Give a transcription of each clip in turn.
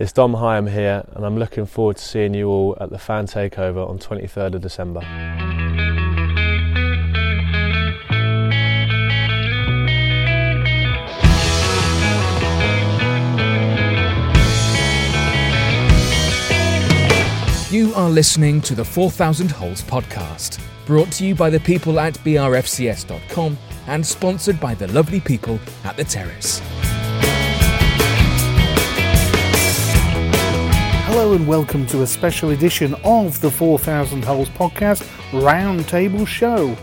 It's Dom Hyam here, and I'm looking forward to seeing you all at the fan takeover on 23rd of December. You are listening to the 4000 Holes podcast, brought to you by the people at brfcs.com and sponsored by the lovely people at The Terrace. Hello and welcome to a special edition of the 4000 Holes podcast roundtable show.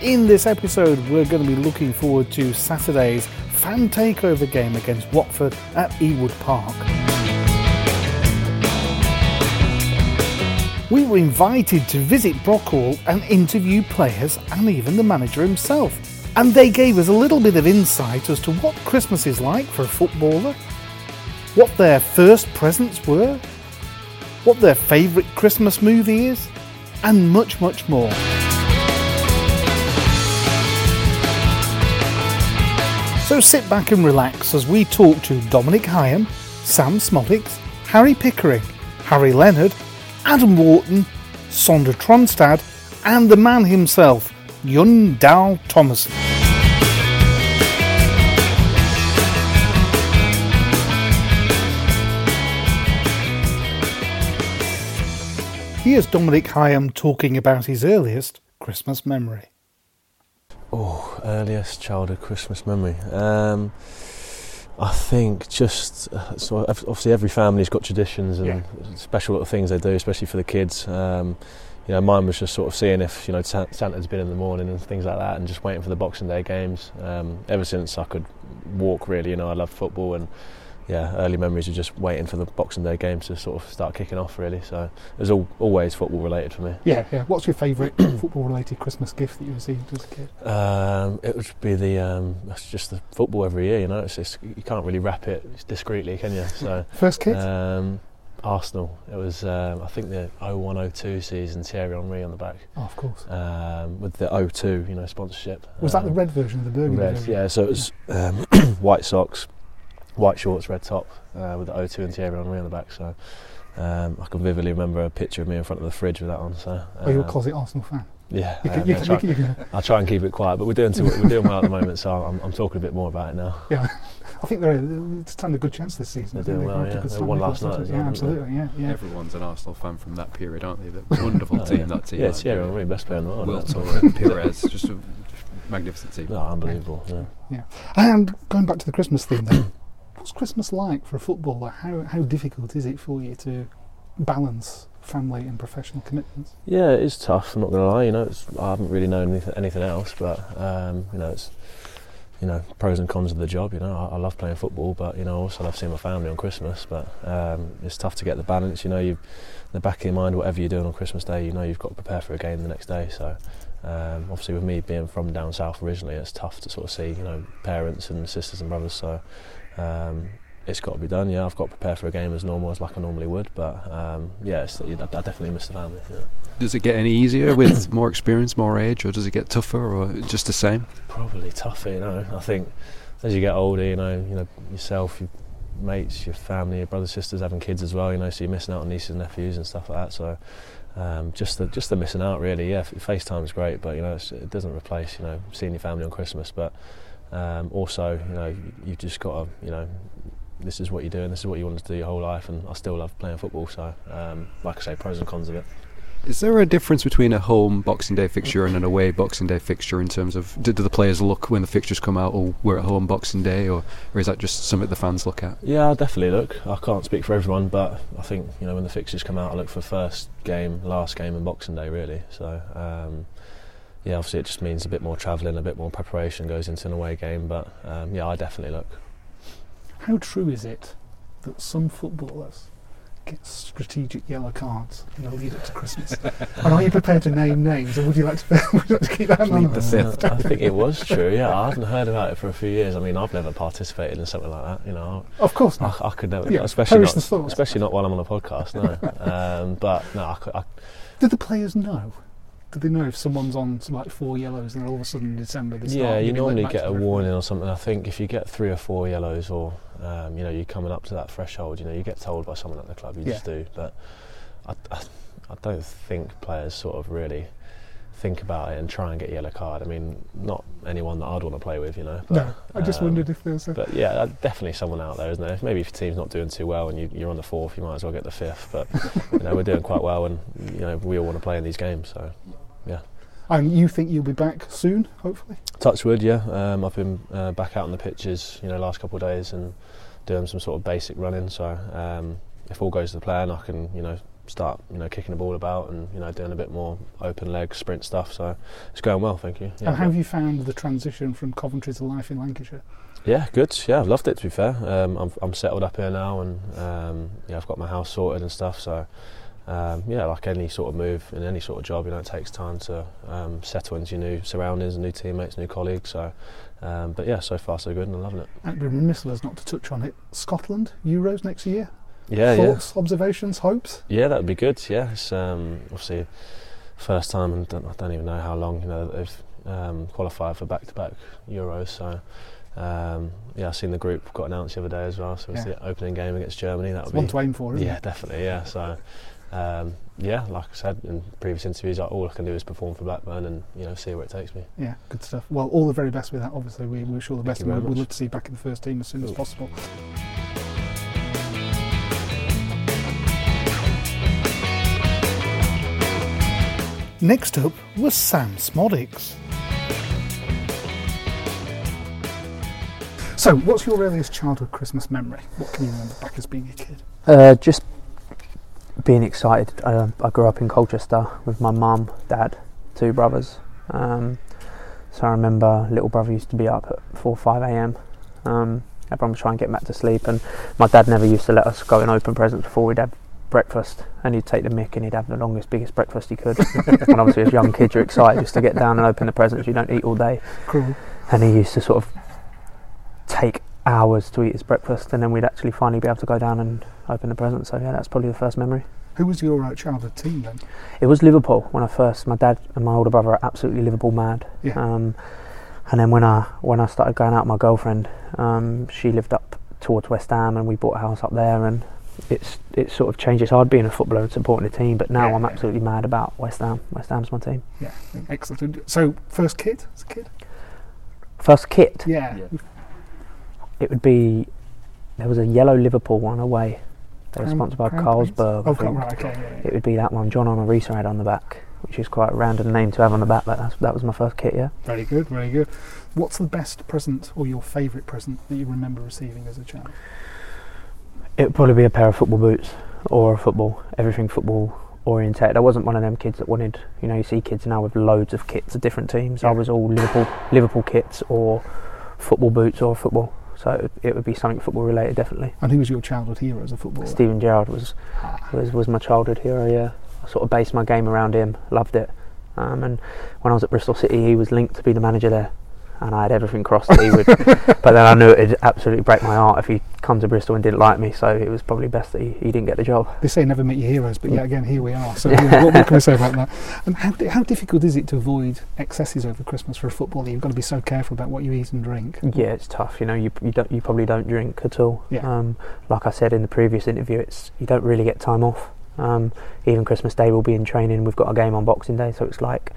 In this episode, we're going to be looking forward to Saturday's fan takeover game against Watford at Ewood Park. We were invited to visit Brockhall and interview players and even the manager himself. And they gave us a little bit of insight as to what Christmas is like for a footballer, what their first presents were, what their favourite Christmas movie is, and much, much more. So sit back and relax as we talk to Dominic Hyam, Sam Szmodics, Harry Pickering, Harry Leonard, Adam Wharton, Sondre Tronstad, and the man himself, Jon Dahl Tomasson. Here's Dominic Hyam talking about his earliest Christmas memory. Oh, earliest childhood Christmas memory. Um, I think just uh, so obviously every family's got traditions and Yeah. special little things they do, especially for the kids. Um, you know, mine was just sort of seeing if you know Santa's been in the morning and things like that, and just waiting for the Boxing Day games. Um, ever since I could walk, really, you know, I loved football and yeah, early memories of just waiting for the Boxing Day games to sort of start kicking off, really. So it was all, always football related for me. Yeah, yeah. What's your favourite football related Christmas gift that you received as a kid? Um, it would be the um, that's just the football every year. You know, it's just you can't really wrap it discreetly, can you? So First kit? um, Arsenal. It was um, I think the 0102 season. Thierry Henry on the back oh, of course. um, with the 02, you know, sponsorship. Was that the Um, red version of the burgundy? Red, version? yeah. So it was um, white socks, white shorts, red top, uh, with the O2 and Thierry Henry on the back. So. Um, I can vividly remember a picture of me in front of the fridge with that on. So, Oh, you're a um, closet Arsenal fan. yeah, You I can, am, you yeah, can, try- you can, I'll try and keep it quiet, but we're doing too, we're doing well at the moment, so I'm, I'm talking a bit more about it now. yeah. I think they're they stand a good chance this season. They're doing it? well, They've got a yeah. good They won last night Yeah, well, absolutely. Yeah, yeah. Everyone's an Arsenal fan from that period, aren't they? The wonderful team, that team. Yeah, that Thierry period. Henry, best player in the world. Will that's all. Touré, Pires, just a magnificent team. No, unbelievable. Yeah. Yeah. And going back to the Christmas theme then, what's Christmas like for a footballer? How, how difficult is it for you to balance family and professional commitments? yeah, it is tough. I'm not going to lie. You know, it's, I haven't really known anything, anything else, but um, you know, it's you know pros and cons of the job. You know, I, I love playing football, but you know, also love seeing my family on Christmas. But um, it's tough to get the balance. You know, you in the back of your mind, whatever you're doing on Christmas Day, you know, you've got to prepare for a game the next day. So. Um, obviously, with me being from down south originally, it's tough to sort of see, you know, parents and sisters and brothers. So, um, it's got to be done. Yeah, I've got to prepare for a game as normal as like I normally would. But um, yeah, I definitely miss the family. Yeah. Does it get any easier with more experience, more age, or does it get tougher, or just the same? Probably tougher. You know, I think as you get older, you know, you know yourself, your mates, your family, your brothers, sisters, having kids as well. You know, so you're missing out on nieces and nephews and stuff like that. So. Um, just the just the missing out really yeah FaceTime is great but you know it doesn't replace you know seeing your family on Christmas but um, also you know you've just got to you know this is what you're doing, this is what you want to do your whole life, and I still love playing football. So, um, like I say, pros and cons of it. Is there a difference between a home Boxing Day fixture and an away Boxing Day fixture in terms of do, do the players look when the fixtures come out, or we're at home Boxing Day, or, or is that just something the fans look at? Yeah, I definitely look. I can't speak for everyone, but I think you know when the fixtures come out, I look for first game, last game, and Boxing Day really. So. Um, yeah, obviously it just means a bit more travelling, a bit more preparation goes into an away game, but um, yeah, I definitely look. How true is it that some footballers get strategic yellow cards in the lead up to Christmas? and are you prepared to name names, or would you like to, would you like to keep that anonymous? Yeah, I think it was true. Yeah, I haven't heard about it for a few years. I mean, I've never participated in something like that. You know, of course not. I, I could never, Yeah, especially not, especially not while I'm on a podcast. No, um, but no, I, could- I, Did the players know? Did they know if someone's on like four yellows and then all of a sudden in December they start yeah, you normally get a warning or something. I think if you get three or four yellows, or um, you know, you're coming up to that threshold, you know, you get told by someone at the club. You just do. But I, I, I don't think players sort of really think about it and try and get a yellow card. I mean, not anyone that I'd want to play with, you know. But, No, I just um, wondered if there's a. But yeah, uh, definitely someone out there, isn't there? Maybe if your team's not doing too well and you, you're on the fourth, you might as well get the fifth. But you know, we're doing quite well, and you know, we all want to play in these games. So yeah. And you think you'll be back soon, hopefully? Touchwood, yeah. Um, I've been uh, back out on the pitches, you know, last couple of days and doing some sort of basic running. So um, if all goes to plan, I can, you know, start, you know, kicking the ball about and you know doing a bit more open leg sprint stuff. So it's going well, thank you. Yeah, and how have you found the transition from Coventry to life in Lancashire? yeah, good. Yeah, I've loved it. To be fair, um, I'm, I'm settled up here now, and um, yeah, I've got my house sorted and stuff. So. Um, yeah, like any sort of move in any sort of job, you know, it takes time to um, settle into your new surroundings, new teammates, new colleagues. So, um, but yeah, so far so good, and I'm loving it. I'd be remiss of us not to touch on it. Scotland, Euros next year. Yeah, yeah. Thoughts, observations, hopes? Yeah, that would be good. Yeah, it's um, obviously first time, and don't, I don't even know how long. You know, they've um, qualified for back-to-back Euros. So um, yeah, I've seen the group got announced the other day as well. So it's Yeah. the opening game against Germany. That would one be to aim for, isn't yeah, it? definitely. Yeah, so. Um, yeah, like I said in previous interviews, like, all I can do is perform for Blackburn and you know see where it takes me. Yeah, good stuff. Well, all the very best with that. Obviously, we wish you all the best, you and we'd much. love to see you back in the first team as soon as possible. Next up was Sam Szmodics. So, what's your earliest childhood Christmas memory? What can you remember back as being a kid? Uh, just being excited. Uh, I grew up in Colchester with my mum, dad, two brothers. Um, so I remember little brother used to be up at 4 5 a.m. Um, everyone was trying to get back to sleep, and my dad never used to let us go and open presents before we'd have breakfast. And he'd take the mick and he'd have the longest, biggest breakfast he could. and obviously, as young kids, you're excited just to get down and open the presents. You don't eat all day. Cruel. And he used to sort of take hours to eat his breakfast, and then we'd actually finally be able to go down and open the present. So yeah, that's probably the first memory. Who was your uh, childhood team then? It was Liverpool when I first. My dad and my older brother are absolutely Liverpool mad. Yeah. Um, and then when I when I started going out with my girlfriend, um, she lived up towards West Ham, and we bought a house up there, and it's it's sort of changed. It's hard being a footballer and supporting a team, but now Yeah, I'm yeah. absolutely mad about West Ham. West Ham's my team. Yeah, excellent. So, first kit as a kid? First kit, Yeah. it would be there was a yellow Liverpool one away. They were Crown- sponsored by Carlsberg. I Oh, think. right, okay. Yeah, yeah. It would be that one. John Arne Riise had on the back, which is quite a random name to have on the back, but that's, that was my first kit, yeah. Very good, very good. What's the best present or your favourite present that you remember receiving as a child? It would probably be a pair of football boots or a football, everything football orientated. I wasn't one of them kids that wanted, you know, you see kids now with loads of kits of different teams. I was all Liverpool Liverpool kits or football boots or football. So it, it would be something football related, definitely. And who was your childhood hero as a footballer? Steven Gerrard was, was was my childhood hero. Yeah, I sort of based my game around him. Loved it. Um, and when I was at Bristol City, he was linked to be the manager there. And I had everything crossed that he would. but then I knew it'd absolutely break my heart if he come to Bristol and didn't like me. So it was probably best that he, he didn't get the job. They say never meet your heroes, but yet again, here we are. So yeah, what, what can we say about that? And how, how difficult is it to avoid excesses over Christmas for a footballer? You've got to be so careful about what you eat and drink. Yeah, it's tough. You know, you you don't you probably don't drink at all. Yeah. Um, like I said in the previous interview, it's you don't really get time off. Um, even Christmas Day, we'll be in training. We've got a game on Boxing Day, so it's like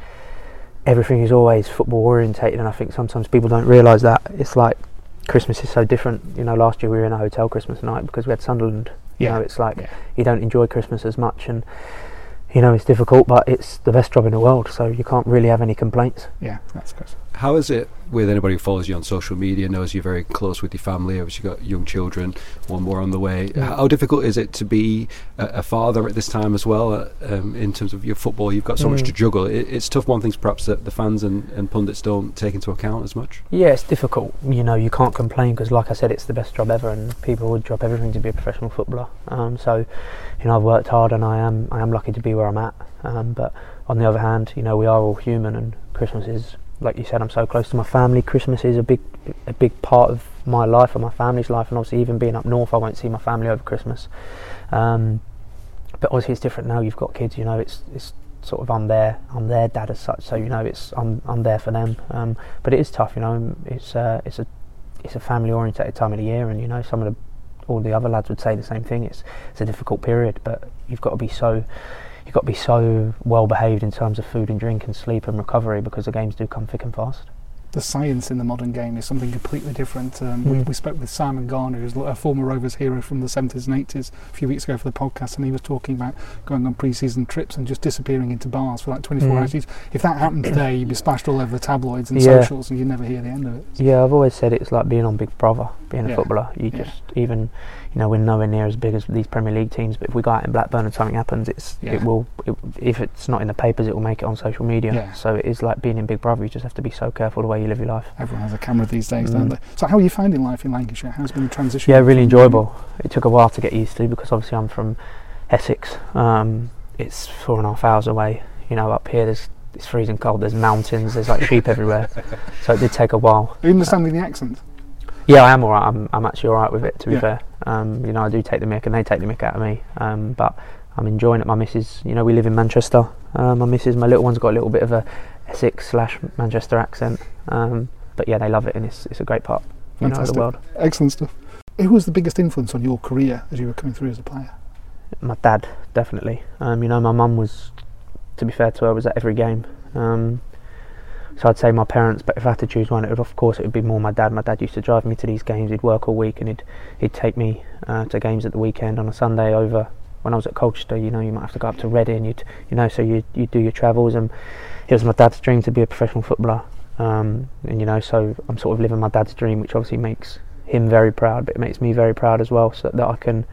everything is always football orientated. And I think sometimes people don't realise that it's like Christmas is so different. You know, last year we were in a hotel Christmas night because we had Sunderland. You Yeah, know, it's like yeah. you don't enjoy Christmas as much, and you know it's difficult, but it's the best job in the world, so you can't really have any complaints. Yeah, that's good. How is it with anybody who follows you on social media, knows you're very close with your family, obviously you've got young children, one more on the way. Yeah. How difficult is it to be a, a father at this time as well, uh, um, in terms of your football? You've got so much Mm. to juggle. It, it's tough, one things perhaps that the fans and, and pundits don't take into account as much. Yeah, it's difficult. You know, you can't complain because, like I said, it's the best job ever, and people would drop everything to be a professional footballer. Um, so, you know, I've worked hard, and I am I am lucky to be where I'm at. Um, but on the other hand, you know, we are all human, and Christmas is, like you said, I'm so close to my family. Christmas is a big a big part of my life and my family's life, and obviously, even being up north, I won't see my family over Christmas. Um, but obviously, it's different now. You've got kids. You know, it's it's sort of I'm their I'm their dad as such. So you know, it's I'm I'm there for them. Um, but it is tough. You know, it's uh, it's a it's a family orientated time of the year, and you know, some of the all the other lads would say the same thing. It's it's a difficult period, but you've got to be so you've got to be so well behaved in terms of food and drink and sleep and recovery because the games do come thick and fast. The science in the modern game is something completely different. Um, we, Mm. we spoke with Simon Garner, who's a former Rovers hero from the 70s and 80s, a few weeks ago for the podcast, and he was talking about going on pre-season trips and just disappearing into bars for like 24 Mm. hours. If that happened today, you'd be splashed all over the tabloids and Yeah. socials, and you'd never hear the end of it. Yeah, I've always said it's like being on Big Brother, being a Yeah. footballer. You Yeah. just even, you know, we're nowhere near as big as these Premier League teams. But if we go out in Blackburn and something happens, it's Yeah. it will. It, if it's not in the papers, it will make it on social media. Yeah. So it is like being in Big Brother. You just have to be so careful the way you live your life. Everyone has a camera these days, don't Mm. they? So how are you finding life in Lancashire? How's been the transition? Yeah, really enjoyable. It took a while to get used to because obviously I'm from Essex. Um, it's four and a half hours away. You know, up here there's it's freezing cold. There's mountains. There's like sheep everywhere. So it did take a while. Are you understanding the accent? Yeah, I am alright. I'm, I'm actually alright with it, to be Yeah. fair. Um, you know, I do take the mick, and they take the mick out of me. Um, but I'm enjoying it. My missus, you know, we live in Manchester. Uh, my missus, my little one's got a little bit of a Essex slash Manchester accent. Um, but yeah, they love it, and it's it's a great part, you know, of the world. Excellent stuff. Who was the biggest influence on your career as you were coming through as a player? My dad, definitely. Um, you know, my mum was, to be fair to her, was at every game. Um, so I'd say my parents, but if I had to choose one, it would, of course, it would be more my dad. My dad used to drive me to these games. He'd work all week, and he'd he'd take me uh, to games at the weekend on a Sunday over. When I was at Colchester, you know, you might have to go up to Reading. You'd, you know, so you you do your travels, and it was my dad's dream to be a professional footballer. Um, and you know, so I'm sort of living my dad's dream, which obviously makes him very proud, but it makes me very proud as well, so that I can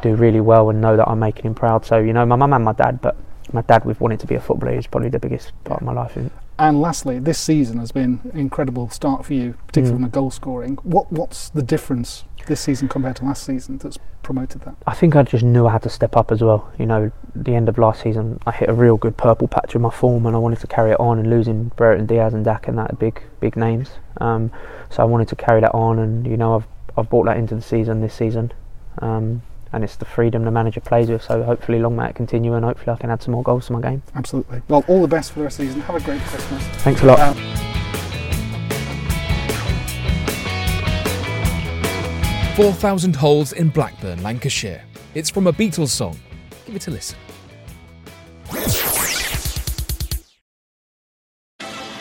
do really well and know that I'm making him proud. So you know, my mum and my dad, but my dad with wanting to be a footballer is probably the biggest part of my life. And lastly, this season has been an incredible start for you, particularly Mm. from the goal scoring. What what's the difference this season compared to last season that's promoted that? I think I just knew I had to step up as well. You know, the end of last season, I hit a real good purple patch with my form, and I wanted to carry it on. And losing Brereton Diaz and Dack and that are big, big names. Um, so I wanted to carry that on, and you know, I've I've brought that into the season this season. Um, and it's the freedom the manager plays with. So hopefully, long may it continue, and hopefully, I can add some more goals to my game. Absolutely. Well, all the best for the rest of the season. Have a great Christmas. Thanks a lot. Um, 4,000 Holes in Blackburn, Lancashire. It's from a Beatles song. Give it a listen.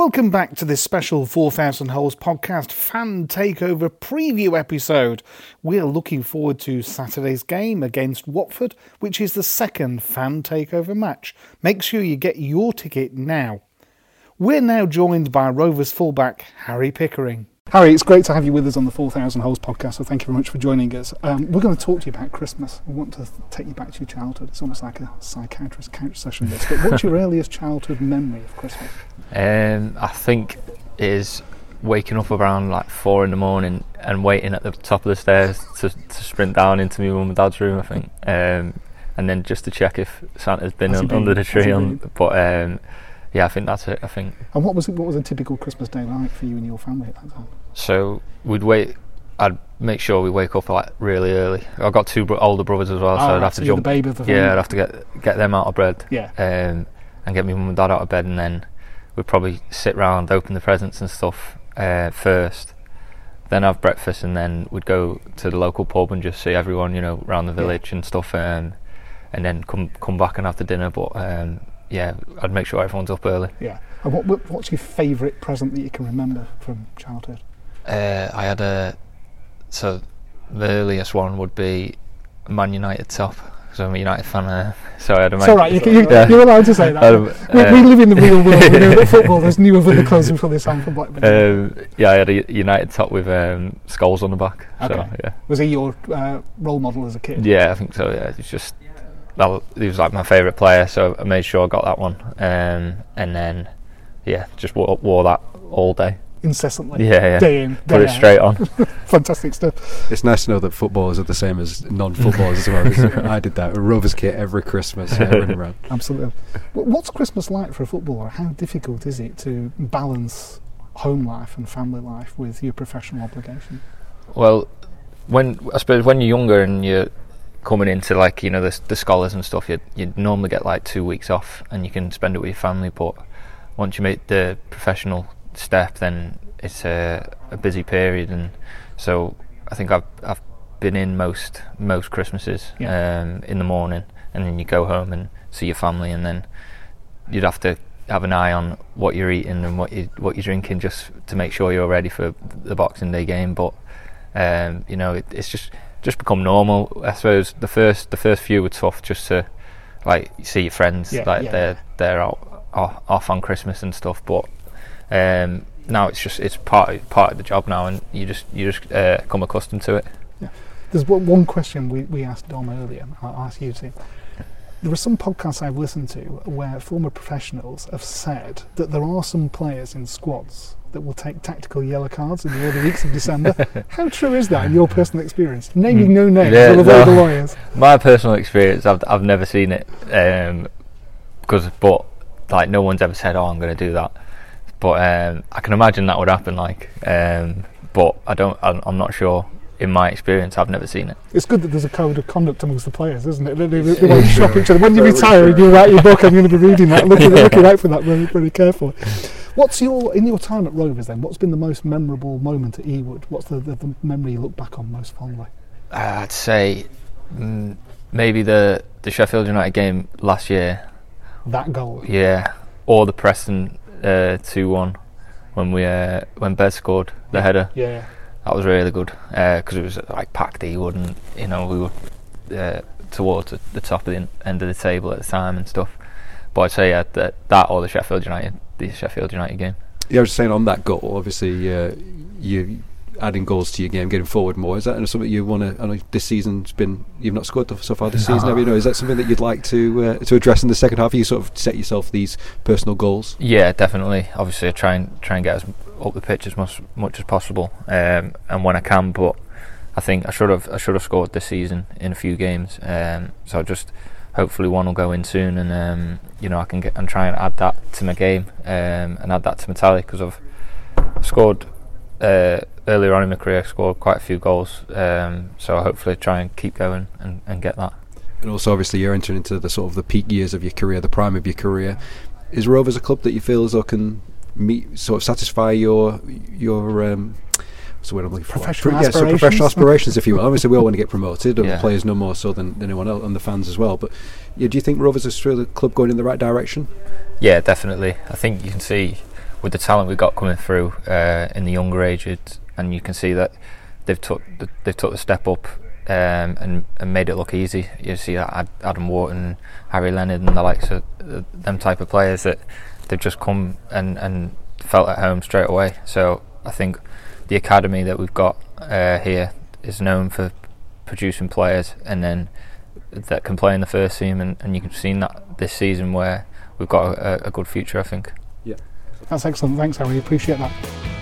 Welcome back to this special 4000 Holes podcast fan takeover preview episode. We're looking forward to Saturday's game against Watford, which is the second fan takeover match. Make sure you get your ticket now. We're now joined by Rovers fullback Harry Pickering. Harry, it's great to have you with us on the 4000 Holes podcast, so thank you very much for joining us. Um, we're going to talk to you about Christmas. We want to take you back to your childhood. It's almost like a psychiatrist couch session, this. But what's your earliest childhood memory of Christmas? Um, I think it is waking up around like four in the morning and waiting at the top of the stairs to, to sprint down into my mum and dad's room. I think, um, and then just to check if Santa's been, un- been? under the tree. On, but um, yeah, I think that's it. I think And what was what was a typical Christmas day like for you and your family at that time? So. We'd wait. I'd make sure we wake up like really early. I've got two bro- older brothers as well, so Ah, I'd have so to jump. baby of the yeah, I'd have to get get them out of bed. Yeah. Um, and get my mum and dad out of bed, and then we'd probably sit round, open the presents and stuff uh, first. Then have breakfast, and then we'd go to the local pub and just see everyone, you know, around the village and stuff. Um, and then come come back and have the dinner. But um, yeah, I'd make sure everyone's up early. Yeah. And what, what what's your favourite present that you can remember from childhood? Uh, I had a so the earliest one would be Man United top. So I'm a United fan. Uh, so I had a It's Man- all right. You, you, Yeah. You're allowed to say that. A- we, uh, we live in the real world. We know that footballers knew of the closing for this time for Blackburn. Um, yeah, I had a United top with um, Scholes on the back. So Okay. yeah, Was he your uh, role model as a kid? yeah, I think so. Yeah, it's just that was, he was like my favourite player, so I made sure I got that one. Um, and then yeah, just wore, wore that all day. Incessantly. Yeah, yeah. Day in, Put it out. straight on. Fantastic stuff. It's nice to know that footballers are the same as non-footballers as well. 'cause I did that. A Rovers kit every Christmas, yeah, running around. Absolutely. What's Christmas like for a footballer? How difficult is it to balance home life and family life with your professional obligation? Well, when I suppose when you're younger and you're coming into like you know the, the scholars and stuff, you you normally get like two weeks off and you can spend it with your family. But once you make the professional step, then it's a, a busy period, and so I think I've I've been in most most Christmases Yeah. um, in the morning, and then you go home and see your family, and then you'd have to have an eye on what you're eating and what you what you're drinking just to make sure you're ready for the Boxing Day game. But um, you know, it, it's just just become normal. I suppose the first the first few were tough just to like see your friends Yeah, like yeah. they're they're out, off, off on Christmas and stuff. But um, now it's just it's part of, part of the job now, and you just you just uh, come accustomed to it. Yeah. There's one one question we, we asked Dom earlier, I'll ask you to. There are some podcasts I've listened to where former professionals have said that there are some players in squads that will take tactical yellow cards in the early weeks of December. How true is that in your personal experience? Naming no names, Yeah, we'll no. the lawyers. My personal experience, I've I've never seen it, um, because but like no one's ever said, "Oh, I'm going to do that." But um, I can imagine that would happen. Like, um, but I don't. I'm, I'm not sure. In my experience, I've never seen it. It's good that there's a code of conduct amongst the players, isn't it? They, they, they won't shop each other. When you retire and you write your book, I'm going to be reading that, looking, looking out for that very, very carefully. What's your in your time at Rovers then? What's been the most memorable moment at Ewood? What's the, the, the memory you look back on most fondly? Uh, I'd say mm, maybe the the Sheffield United game last year. That goal. Yeah, or the Preston two one when we uh, when Bez scored the header. Yeah. That was really good because it was like packed Ewood and you know we were uh, towards the, the top of the end of the table at the time and stuff. But I'd say yeah, that that or the Sheffield United the Sheffield United game. Yeah, I was saying on that goal. Obviously, uh, you adding goals to your game, getting forward more. Is that something you want to? I know this season's been you've not scored so far this season. Have you know? Is that something that you'd like to uh, to address in the second half? You sort of set yourself these personal goals. Yeah, definitely. Obviously, I try and try and get as up the pitch as much much as possible, um, and when I can. But I think I should have I should have scored this season in a few games. Um, so just hopefully one will go in soon, and um, you know I can get and try and add that to my game um, and add that to my tally because I've scored uh, earlier on in my career. I scored quite a few goals, um, so I hopefully try and keep going and, and get that. and also obviously you're entering into the sort of the peak years of your career, the prime of your career. Is Rovers a club that you feel as though can meet, sort of satisfy your your um, so what I'm looking for. Professional yeah, so aspirations. professional aspirations, if you will. Obviously, we all want to get promoted, and Yeah. the players no more so than, than anyone else, and the fans as well. But yeah, do you think Rovers is still a club going in the right direction? Yeah, definitely. I think you can see with the talent we've got coming through uh, in the younger ages, and you can see that they've took the, they've took the step up um, and, and made it look easy. You see Ad- Adam Wharton, Harry Leonard, and the likes of uh, them type of players that they've just come and, and felt at home straight away. So I think the academy that we've got uh, here is known for producing players, and then that can play in the first team, and, and you've seen that this season where we've got a, a good future, I think. Yeah. That's excellent. Thanks, Harry. Appreciate that.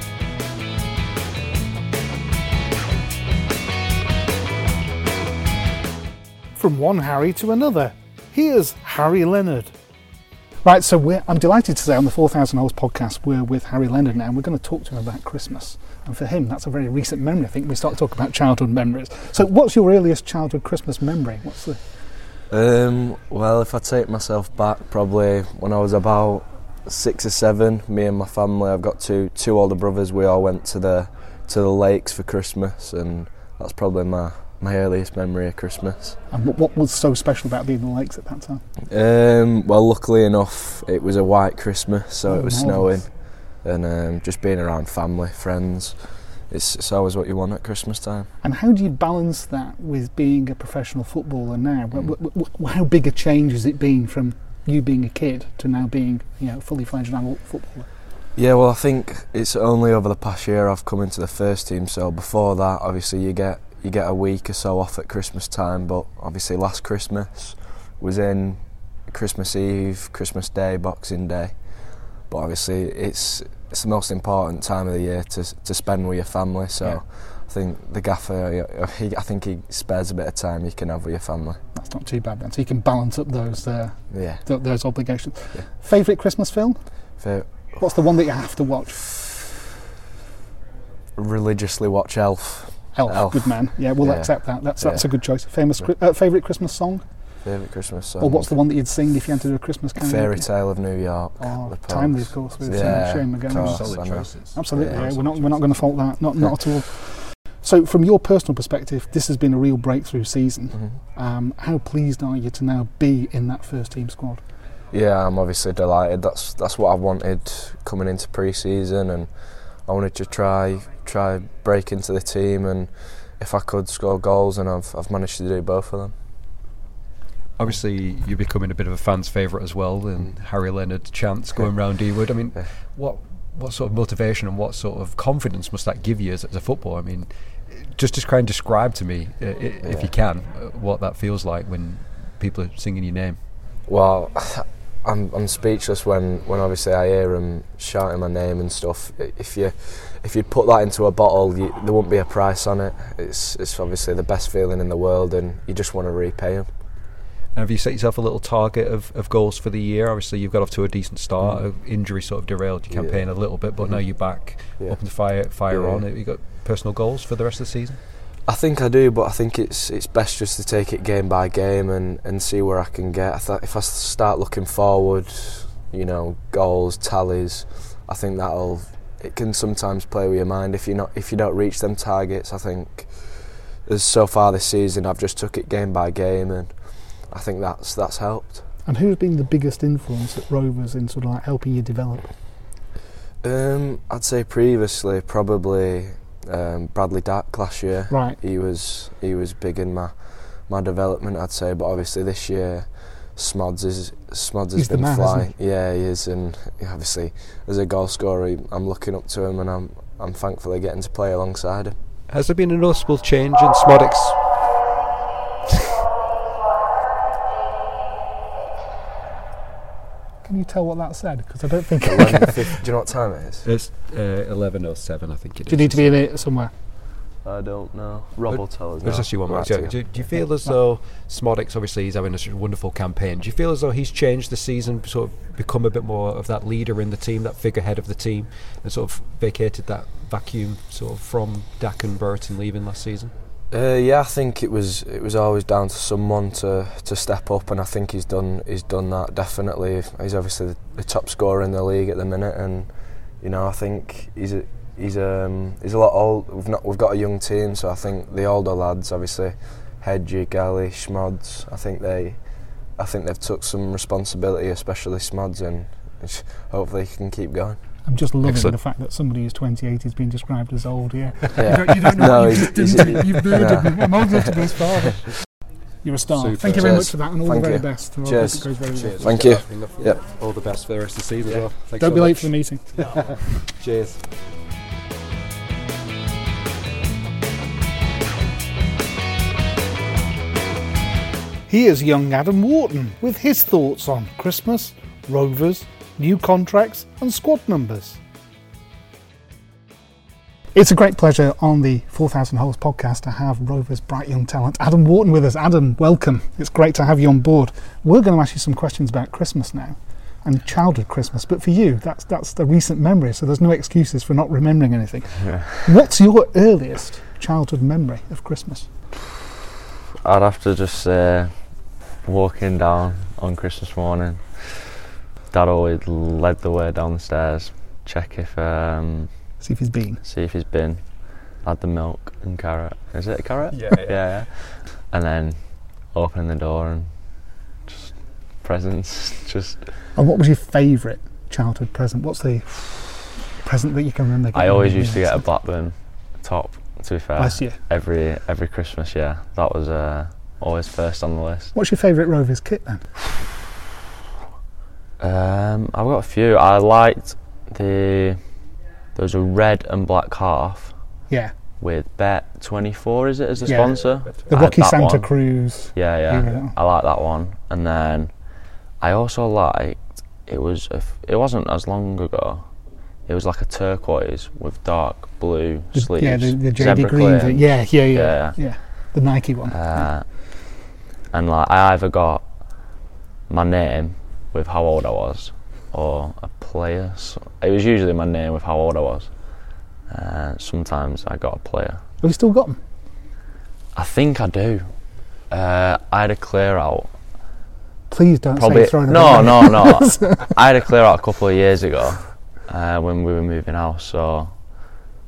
From one Harry to another, here's Harry Leonard. Right, so I'm delighted to say on the 4000 Holes podcast, we're with Harry Leonard now, and we're going to talk to him about Christmas. And for him, that's a very recent memory. I think we start to talk about childhood memories. So, what's your earliest childhood Christmas memory? What's the Um, well, if I take myself back, probably when I was about six or seven, me and my family, I've got two two older brothers. We all went to the to the lakes for Christmas, and that's probably my my earliest memory of Christmas. and what, was so special about being in the lakes at that time? Um, well, luckily enough, it was a white Christmas, so Oh, it was marvellous. snowing, and um, just being around family, friends. It's, it's always what you want at Christmas time. And how do you balance that with being a professional footballer now? Wh- How big a change has it been from you being a kid to now being, you know, fully fledged adult footballer? Yeah, well, I think it's only over the past year I've come into the first team. So before that, obviously, you get you get a week or so off at Christmas time. But obviously, last Christmas was in Christmas Eve, Christmas Day, Boxing Day. But obviously, it's it's the most important time of the year to to spend with your family. So. Yeah. I think the gaffer, he, I think he spares a bit of time you can have with your family. That's not too bad then. So you can balance up those uh, Yeah. th- those obligations. Favorite Christmas film? What's the one that you have to watch? religiously watch Elf. Elf. Good man. Yeah, we'll Yeah. accept that. That's that's Yeah. a good choice. Famous Chri- uh, favorite Christmas song? Favourite Christmas song. Or what's the one that you'd sing if you had to do a Christmas karaoke? Fairy Tale of New York. Oh, the Pogues. timely, of course, with yeah, Shane MacGowan. course, Solid choices. Absolutely, Yeah. yeah, we're not we're not going to fault that, not not at all. So, from your personal perspective, this has been a real breakthrough season. Mm-hmm. Um, how pleased are you to now be in that first team squad? Yeah, I'm obviously delighted. That's that's what I wanted coming into pre-season, and I wanted to try try break into the team, and if I could score goals, and I've I've managed to do both of them. Obviously, you're becoming a bit of a fan's favourite as well, and Harry Leonard chants going round Ewood. I mean, what what sort of motivation and what sort of confidence must that give you as, as a footballer? I mean, just to try and describe to me, uh, if Yeah. you can, uh, what that feels like when people are singing your name. Well, I'm I'm speechless when, when obviously I hear them shouting my name and stuff. If you if you'd put that into a bottle, you, there wouldn't be a price on it. It's it's obviously the best feeling in the world, and you just want to repay them. And have you set yourself a little target of, of goals for the year? Obviously, you've got off to a decent start. Uh, Injury sort of derailed your Yeah. campaign a little bit, but now Mhm. you're back, Yeah. open to fire fire Yeah. on. Have you got personal goals for the rest of the season? I think I do, but I think it's it's best just to take it game by game and, and see where I can get. I th- if I start looking forward, you know, goals, tallies, I think that'll it can sometimes play with your mind if you not if you don't reach them targets. I think as so far this season, I've just took it game by game, and I think that's that's helped. And who's been the biggest influence at Rovers in sort of like helping you develop? Um, I'd say previously probably um, Bradley Dack last year. Right. He was he was big in my my development. I'd say, but obviously this year, Smods is Smods has He's the been man, flying. Yeah, he is, and obviously as a goal scorer, I'm looking up to him, and I'm I'm thankfully getting to play alongside him. Has there been a noticeable change in Smodic's? Can you tell what that said? Because I don't think. 11, 50, do you know what time it is? It's uh, eleven oh seven, I think it Do you need to be in it somewhere? I don't know. Rob will tell us. Let's ask you one more. Do, do, do you feel as though Szmodics, obviously, he's having a wonderful campaign. Do you feel as though he's changed the season, sort of become a bit more of that leader in the team, that figurehead of the team, and sort of vacated that vacuum sort of from Dack and Brereton leaving last season? Uh, yeah, I think it was it was always down to someone to, to step up, and I think he's done he's done that definitely. He's obviously the, the top scorer in the league at the minute, and you know I think he's a, he's um he's a lot old. We've not we've got a young team, so I think the older lads, obviously, Hedgie, Galley, Smods, I think they I think they've took some responsibility, especially Smods, and hopefully he can keep going. I'm just loving Excellent. the fact that somebody who's 28 is being described as old. Yeah, Yeah. You, don't, you don't know No, what you've he's- just done he's- to me. You've murdered no. me. I'm old enough to be his father. You're a star. Super. Thank you very Cheers. much for that, and all Thank the very you. best. I hope Cheers. it goes very well. Cheers. Thank you. that. Yep. All the best for the rest of the season as well. Thanks Don't so be late for the meeting. Cheers. Here's young Adam Wharton with his thoughts on Christmas, Rovers, new contracts, and squad numbers. It's a great pleasure on the 4000 Holes podcast to have Rovers' bright young talent, Adam Wharton, with us. Adam, welcome. It's great to have you on board. We're going to ask you some questions about Christmas now and childhood Christmas, but for you, that's that's the recent memory, so there's no excuses for not remembering anything. Yeah. What's your earliest childhood memory of Christmas? I'd have to just say walking down on Christmas morning. Dad always led the way down the stairs, check if um, See if he's been. see if he's been, had the milk and carrot. Is it a carrot? Yeah, yeah, yeah. yeah. And then opening the door and just presents, just. And what was your favourite childhood present? What's the present that you can remember? I always used to get a a? Blackburn top. To be fair, Bless you. every every Christmas, yeah, that was uh, always first on the list. What's your favourite Rovers kit then? Um, I've got a few. I liked the there was a red and black half Yeah. with Bet twenty four. Is it as a Yeah. sponsor? The Roque Santa one. Cruz. Yeah, Yeah, that yeah. one. I like that one. And then I also liked it was a f- it wasn't as long ago. It was like a turquoise with dark blue The- sleeves. yeah, the, the JD Green. Yeah, yeah, yeah, Yeah. yeah. The Nike one. Uh, and like I either got my name with how old I was, or a player. So it was usually my name with how old I was. Uh, sometimes I got a player. Have you still got them? I think I do. Uh, I had a clear out. Please don't Probably say throwing no, no, no. I had a clear out a couple of years ago uh, when we were moving house. So,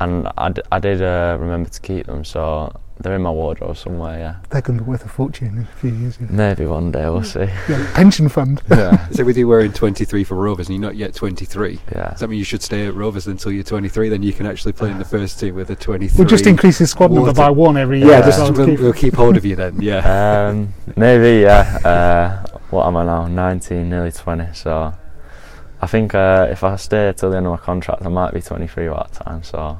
and I, d- I did uh, remember to keep them. So they're in my wardrobe somewhere. Yeah, They're going to be worth a fortune in a few years. Maybe one day we'll see. Yeah, pension fund. Yeah. So with you wearing 23 for Rovers and you're not yet 23, Yeah. does that mean you should stay at Rovers until you're 23? Then you can actually play in the first team with a 23. We'll just increase his squad number by one every year. Yeah, just we'll, keep- we'll keep hold of you then. Yeah. Um, maybe, yeah. Uh, what am I now? 19, nearly 20. So I think uh, if I stay till the end of my contract, I might be 23 by that time. So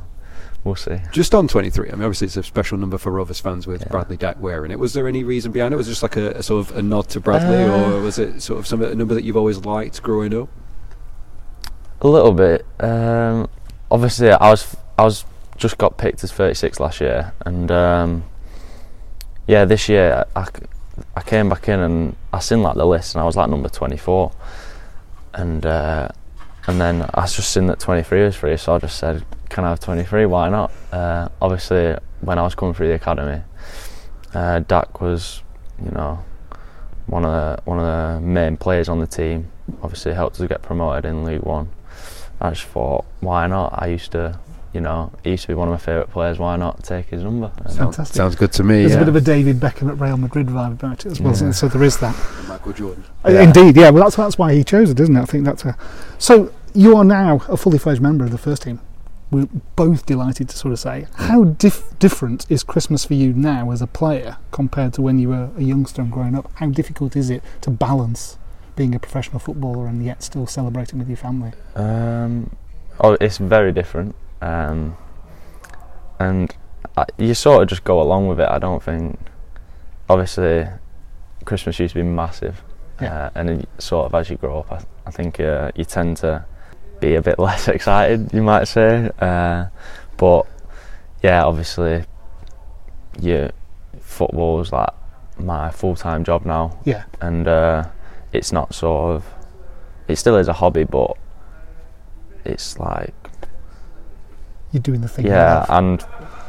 we'll see. Just on 23, I mean, obviously it's a special number for Rovers fans with Bradley Dack wearing it. Was there any reason behind it? Was it just like a, a sort of a nod to Bradley, Uh, or was it sort of some a number that you've always liked growing up? A little bit. Um, obviously, I was I was just got picked as 36 last year, and um, yeah, this year I I came back in and I seen like the list, and I was like number 24, and uh, and then I just seen that 23 was free, so I just said, "Can I have 23? Why not?" Uh, obviously, when I was coming through the academy, uh, Dack was, you know, one of the one of the main players on the team. Obviously, helped us get promoted in League One. I just thought, why not? I used to, you know, he used to be one of my favourite players. Why not take his number? Fantastic. Sounds good to me. There's yeah. a bit of a David Beckham at Real Madrid vibe about it as well, Yeah. so there is that. Michael Jordan. Uh, Indeed, yeah. Well, that's that's why he chose it, isn't it? I think that's a. So you are now a fully fledged member of the first team. We're both delighted to sort of say how dif- different is Christmas for you now as a player compared to when you were a youngster and growing up. How difficult is it to balance being a professional footballer and yet still celebrating with your family? Um, oh, it's very different, um, and I, you sort of just go along with it. I don't think, obviously, Christmas used to be massive, Yeah. uh, and sort of as you grow up, I, I think uh, you tend to be a bit less excited, you might say. Uh, but yeah, obviously, football is like my full time job now. Yeah. and uh, it's not sort of, it still is a hobby, but it's like You're doing the thing. yeah, and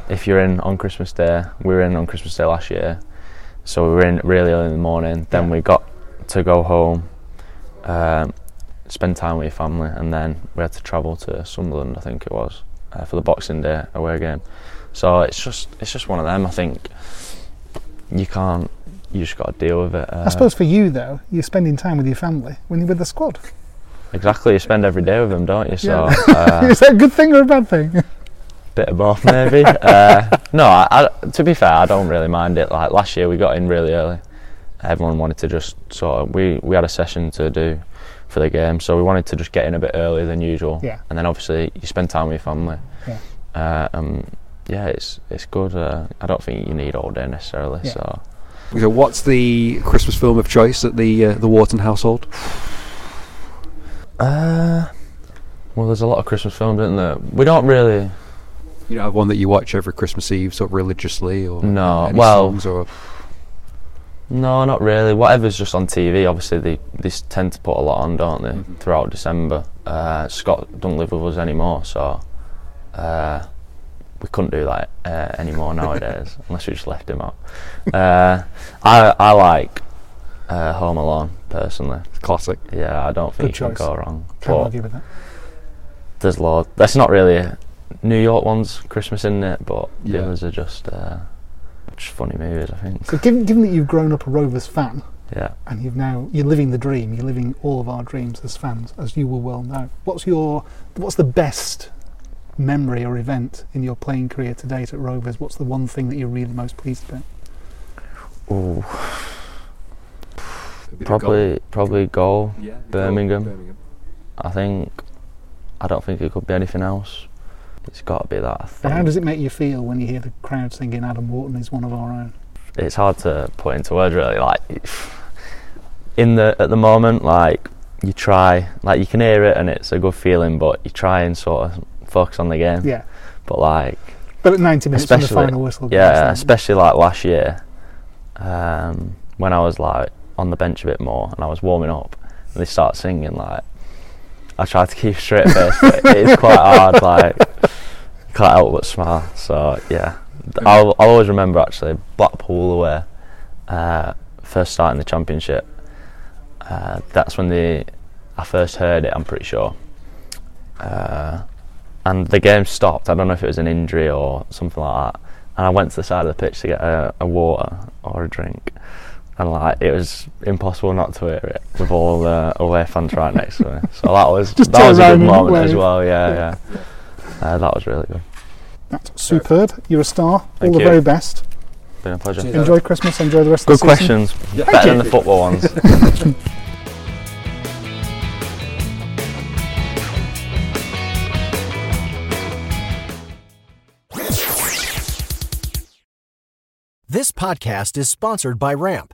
if you're in on Christmas Day, we were in on Christmas Day last year, so we were in really early in the morning. Then we got to go home, um, spend time with your family, and then we had to travel to Sunderland, I think it was, uh, for the Boxing Day away game. So it's just it's just one of them. I think you can't. You just got to deal with it. Uh, I suppose for you though, you're spending time with your family when you're with the squad. Exactly. You spend every day with them, don't you? So Yeah. uh, Is that a good thing or a bad thing? bit of both maybe. uh, no, I, I, to be fair, I don't really mind it. Like last year, we got in really early. Everyone wanted to just sort of we we had a session to do for the game, so we wanted to just get in a bit earlier than usual. Yeah. And then obviously you spend time with your family. Yeah. Uh, um, yeah, it's it's good. Uh, I don't think you need all day necessarily. Yeah. So So, what's the Christmas film of choice at the uh, the Wharton household? Uh, well, there's a lot of Christmas films, isn't there? We don't really. You know, one that you watch every Christmas Eve, sort of religiously, or No, any well- songs or No, not really. Whatever's just on TV, obviously they, they tend to put a lot on, don't they, Mm-hmm. throughout December. Uh, Scott don't live with us anymore, so uh, we couldn't do that uh, anymore nowadays, unless we just left him out. Uh, I I like uh, Home Alone personally. Classic. Yeah, I don't think Good you can go wrong. Can't But argue with that. there's loads. That's not really a New York one's Christmas in it, but the others are just uh, just funny movies, I think. So given, given that you've grown up a Rovers fan, Yeah. and you've now you're living the dream, you're living all of our dreams as fans, as you will well know. What's your what's the best memory or event in your playing career to date at Rovers? What's the one thing that you're really most pleased about? Ooh. Bit of Probably, probably goal. Yeah, goal, Birmingham. Birmingham. I think. I don't think it could be anything else. It's got to be that. I And think. how does it make you feel when you hear the crowd singing Adam Wharton is one of our own? It's hard to put into words, really. Like, in the at the moment, like you try, like you can hear it and it's a good feeling, but you try and sort of focus on the game. Yeah. But like, But at 90 minutes when the especially- final whistle Yeah, then- especially like last year, um, when I was like on the bench a bit more and I was warming up, and they start singing like. I tried to keep straight face, but it is quite hard. Like, can't help but smile. So yeah, I'll, I'll always remember actually Blackpool away, uh, first starting the championship. Uh, that's when the I first heard it. I'm pretty sure. Uh, and the game stopped. I don't know if it was an injury or something like that. And I went to the side of the pitch to get a, a water or a drink, and like it was impossible not to hear it with all the away fans right next to me. So that was Just that was a good and moment as well. Yeah, Yeah. yeah. Uh, that was really good. That's superb. You're a star. Thank all the very best. Been a pleasure. Enjoy Christmas. Enjoy the rest Good of the season. Good questions. Thank Better than the football ones. This podcast is sponsored by Ramp.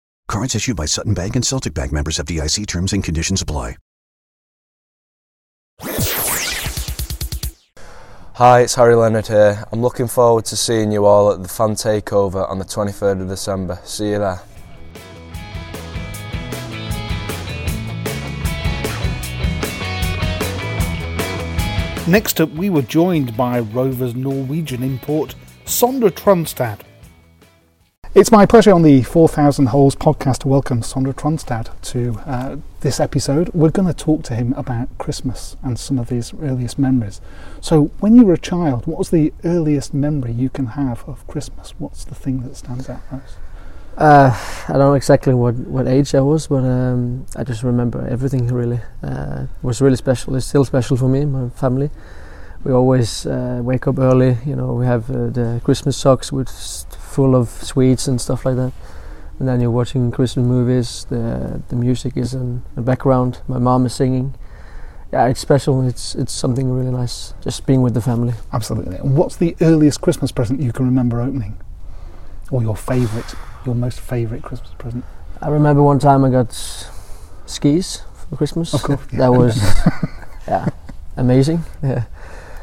Cards issued by Sutton Bank and Celtic Bank members FDIC terms and conditions apply. Hi, it's Harry Leonard here. I'm looking forward to seeing you all at the fan takeover on the 23rd of December. See you there. Next up, we were joined by Rovers Norwegian import Sondre Tronstad. It's my pleasure on the 4000 Holes podcast to welcome Sondre Tronstad to uh, this episode. We're going to talk to him about Christmas and some of his earliest memories. So, when you were a child, what was the earliest memory you can have of Christmas? What's the thing that stands out most? Uh, I don't know exactly what, what age I was, but um, I just remember everything really. Uh, was really special. It's still special for me, and my family. We always uh, wake up early. You know, we have uh, the Christmas socks with full of sweets and stuff like that. And then you're watching Christmas movies. The the music is in the background. My mom is singing. Yeah, it's special. It's it's something really nice. Just being with the family. Absolutely. And what's the earliest Christmas present you can remember opening? Or your favourite, your most favourite Christmas present? I remember one time I got skis for Christmas. Of course, yeah. That was yeah, amazing. Yeah.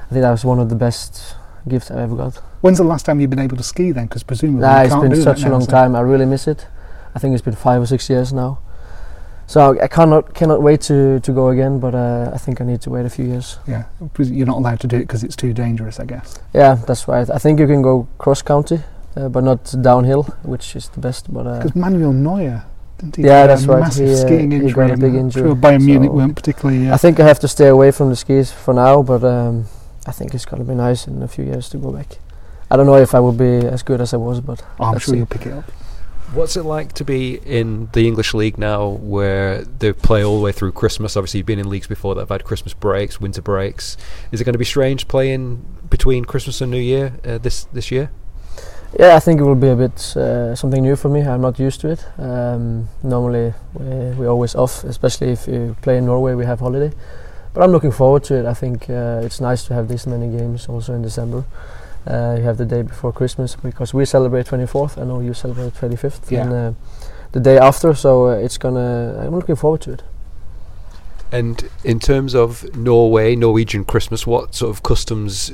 I think that was one of the best gifts I ever got. When's the last time you've been able to ski then? Because presumably Nah, it's been such a long time. I really miss it. I think it's been five or six years now. So I cannot cannot wait to, to go again, but uh, I think I need to wait a few years. Yeah, you're not allowed to do it because it's too dangerous, I guess. Yeah, that's right. I think you can go cross country, uh, but not downhill, which is the best. But uh, Because Manuel Neuer, didn't he? yeah, that's a right. Massive he, uh, skiing he injury. got a big injury. Sure, Bayern Munich so weren't particularly. Uh, I think I have to stay away from the skis for now, but um, I think it's gonna be nice in a few years to go back. I don't know if I will be as good as I was, but I'm sure see. you'll pick it up. What's it like to be in the English league now, where they play all the way through Christmas? Obviously, you've been in leagues before that have had Christmas breaks, winter breaks. Is it going to be strange playing between Christmas and New Year uh, this this year? Yeah, I think it will be a bit uh, something new for me. I'm not used to it. Um, normally, we, we're always off, especially if you play in Norway, we have holiday. But I'm looking forward to it. I think uh, it's nice to have this many games also in December. Uh, you have the day before Christmas because we celebrate 24th. I know you celebrate 25th, Yeah. and uh, the day after. So uh, it's gonna. I'm looking forward to it. And in terms of Norway, Norwegian Christmas, what sort of customs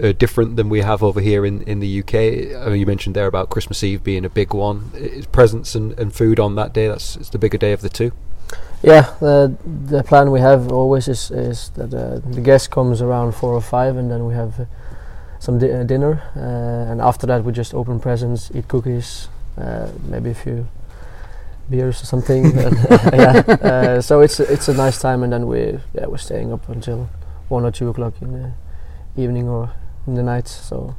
are different than we have over here in, in the UK? I mean, you mentioned there about Christmas Eve being a big one. Is presents and, and food on that day, that's it's the bigger day of the two. Yeah, the the plan we have always is is that uh, the guest comes around four or five, and then we have uh, some di- uh, dinner, uh, and after that we just open presents, eat cookies, uh, maybe a few beers or something. yeah, so it's a, it's a nice time, and then we yeah we're staying up until one or two o'clock in the evening or in the night. So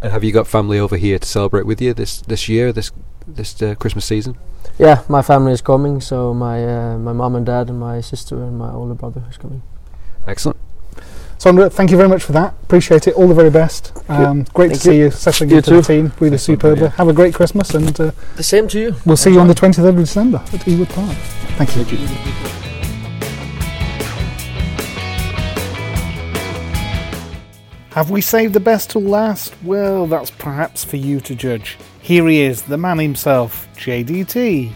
And have you got family over here to celebrate with you this this year, this this uh, Christmas season? yeah, my family is coming. So my uh, my mom and dad and my sister and my older brother is coming. Excellent. Sondre, thank you very much for that. Appreciate it. All the very best. Um, great Thank to see you. you settling You into the too. team. Really superb. Have a great Christmas, and uh, The same to you. we'll see you on the 23rd of December at Ewood Park. Thank you. Have we saved the best till last? Well, that's perhaps for you to judge. Here he is, the man himself, JDT.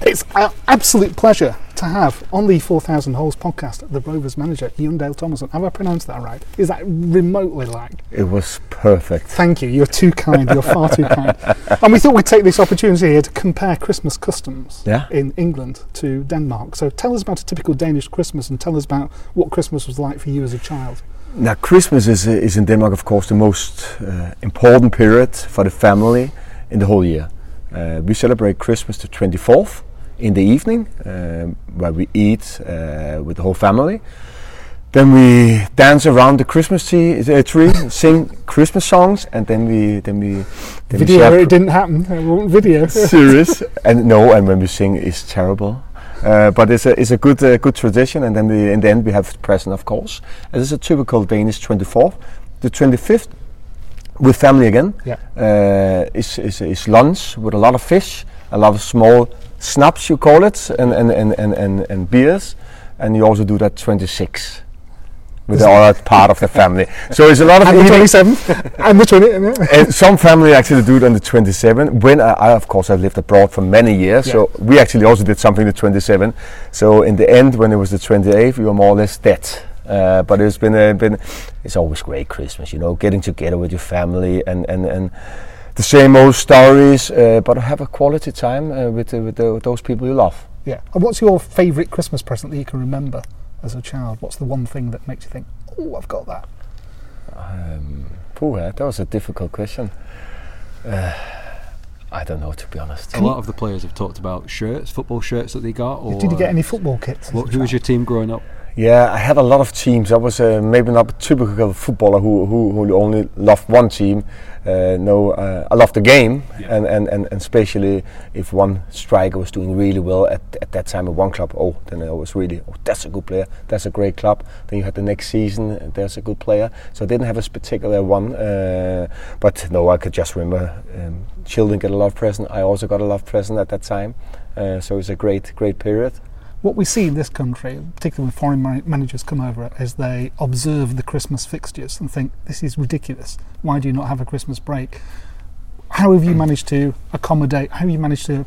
It's an absolute pleasure to have on the 4000 Holes podcast the Rovers manager, Jon Dahl Tomasson. Have I pronounced that right? Is that remotely like? It was perfect. Thank you. You're too kind. You're far too kind. And we thought we'd take this opportunity here to compare Christmas customs Yeah. in England to Denmark. So tell us about a typical Danish Christmas and tell us about what Christmas was like for you as a child. Now, Christmas is, uh, is in Denmark, of course, the most uh, important period for the family in the whole year. Uh, we celebrate Christmas the 24th in the evening, um, where we eat uh, with the whole family. Then we dance around the Christmas tree, uh, tree sing Christmas songs, and then we then we then video, share it didn't happen. It wasn't video. serious and no and when we sing it's terrible uh, but it's a it's a good uh, good tradition. And then we in the end we have present of course. And it's a typical Danish 24th the 25th with family again Yeah. uh, is, is is lunch with a lot of fish a lot of small snaps you call it and and, and, and, and, and beers. And you also do that 26 with the other part of the family so it's a lot of And the eating. 27th. and the 20. and some family actually do it on the 27. When I, I of course, I lived abroad for many years, so we actually also did something the 27. So in the end, when it was the 28th, we were more or less dead. Uh, but it's been a, been it's always great Christmas, you know, getting together with your family and and and the same old stories, uh, but have a quality time uh, with, with, the, with those people you love. Yeah. And what's your favourite Christmas present that you can remember as a child? What's the one thing that makes you think, oh, I've got that? Um, pooh, that was a difficult question. Uh, I don't know, to be honest. A lot of the players have talked about shirts, football shirts that they got. Or Did you get any football kits? as What, who was your team growing up? Yeah, I had a lot of teams. I was uh, maybe not a typical footballer who, who, who only loved one team. Uh, no, uh, I loved the game, and, and, and, and especially if one striker was doing really well at, at that time at one club. Oh, then I was really, oh, that's a good player. That's a great club. Then you had the next season, and there's a good player. So I didn't have a particular one, uh, but no, I could just remember. Um, children get a love present. I also got a love present at that time. Uh, so was a great, great period what we see in this country, particularly when foreign ma- managers come over, is they observe the Christmas fixtures and think, this is ridiculous. Why do you not have a Christmas break? How have you managed to accommodate, how have you managed to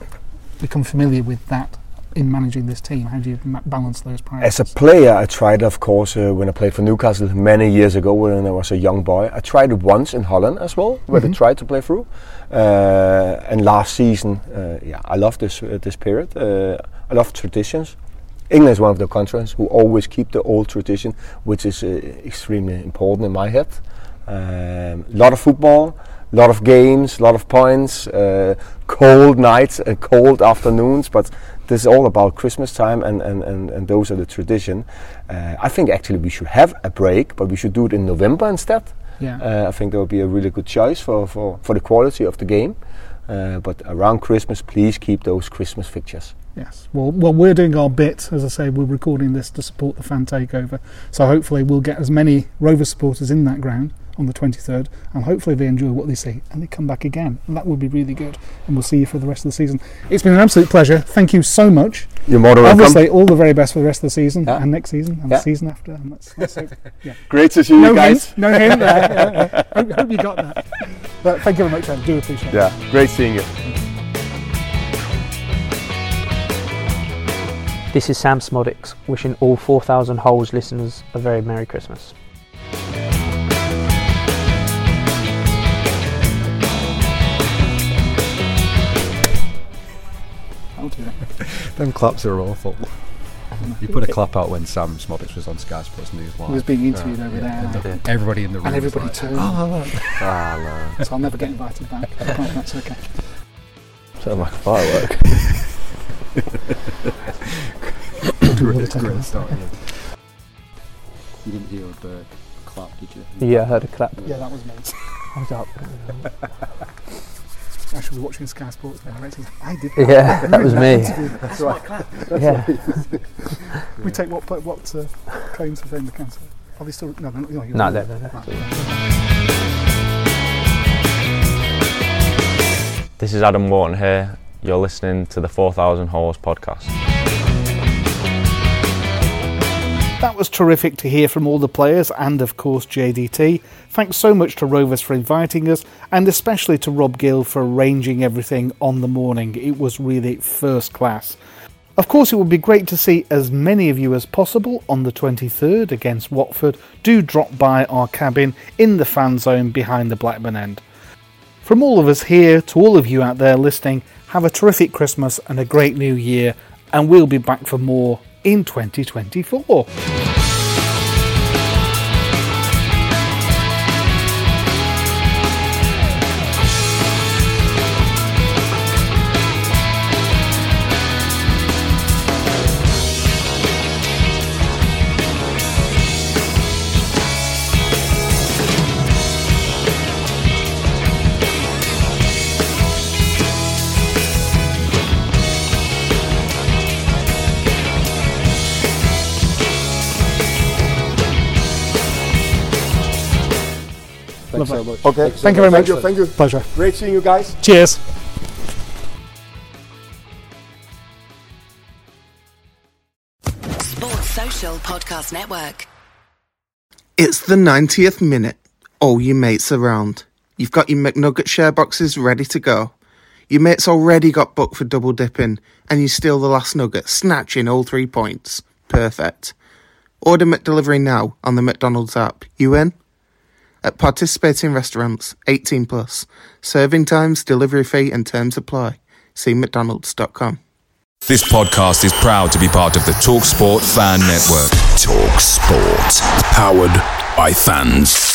become familiar with that in managing this team? How do you ma- balance those priorities? As a player, I tried, of course, uh, when I played for Newcastle many years ago when I was a young boy. I tried it once in Holland as well, where mm-hmm. they tried to play through. Uh, and last season, uh, yeah, I love this uh, this period. Uh, I love traditions. England is one of the countries who always keep the old tradition, which is uh, extremely important in my head. A um, lot of football, a lot of games, a lot of points, uh, cold nights and cold afternoons, but this is all about Christmas time, and, and, and, and those are the tradition. Uh, I think actually we should have a break, but we should do it in November instead. Yeah. Uh, I think that would be a really good choice for, for, for the quality of the game. Uh, but around Christmas, please keep those Christmas fixtures. Yes. Well, well, we're doing our bit. As I say, we're recording this to support the fan takeover. So hopefully, we'll get as many Rover supporters in that ground on the 23rd, and hopefully they enjoy what they see and they come back again. And that would be really good. And we'll see you for the rest of the season. It's been an absolute pleasure. Thank you so much. You're more than Obviously, welcome. all the very best for the rest of the season Yeah. and next season and Yeah. the season after. And that's, that's it. Yeah. Great to see no you guys. Hint, no hint there. Yeah. Hope, hope you got that. But thank you very much, I do appreciate it. Yeah, great seeing you. This is Sam Szmodics wishing all 4,000 Holes listeners a very Merry Christmas. I'll do that. Them claps are awful. You put a clap out when Sam Szmodics was on Sky Sports News Live. He was being interviewed over there. and Everybody in the room. And everybody like, turned. Oh, Ah, no. So I'll never get invited back. That's okay. Sound like a firework. great, great start. yeah. You didn't hear a bird clap, did you? Yeah, I heard a clap. Yeah, that was me. I was up. I should be watching Sky Sports now. Right? I did. Yeah, that was me. That's right. clap. Yeah. we take what what uh, claims have they in the council? Are they still no? No, no, No, right. no, no, no. Right. This is Adam Wharton here. You're listening to the 4000 Holes podcast. That was terrific to hear from all the players and, of course, JDT. Thanks so much to Rovers for inviting us, and especially to Rob Gill for arranging everything on the morning. It was really first class. Of course, it would be great to see as many of you as possible on the 23rd against Watford. Do drop by our cabin in the fan zone behind the Blackburn end. From all of us here to all of you out there listening, have a terrific Christmas and a great new year, and we'll be back for more in 2024. Okay, Thanks so thank you very much. much. Thank you, thank you. Pleasure. Great seeing you guys. Cheers. Sports Social Podcast Network. It's the 90th minute. All your mates around. You've got your McNugget share boxes ready to go. Your mate's already got booked for double dipping, and you steal the last nugget, snatching all three points. Perfect. Order McDelivery now on the McDonald's app. You in? At participating restaurants, 18 plus. Serving times, delivery fee, and terms apply. See McDonald's.com. This podcast is proud to be part of the TalkSport Fan Network. Talk Sport. Powered by fans.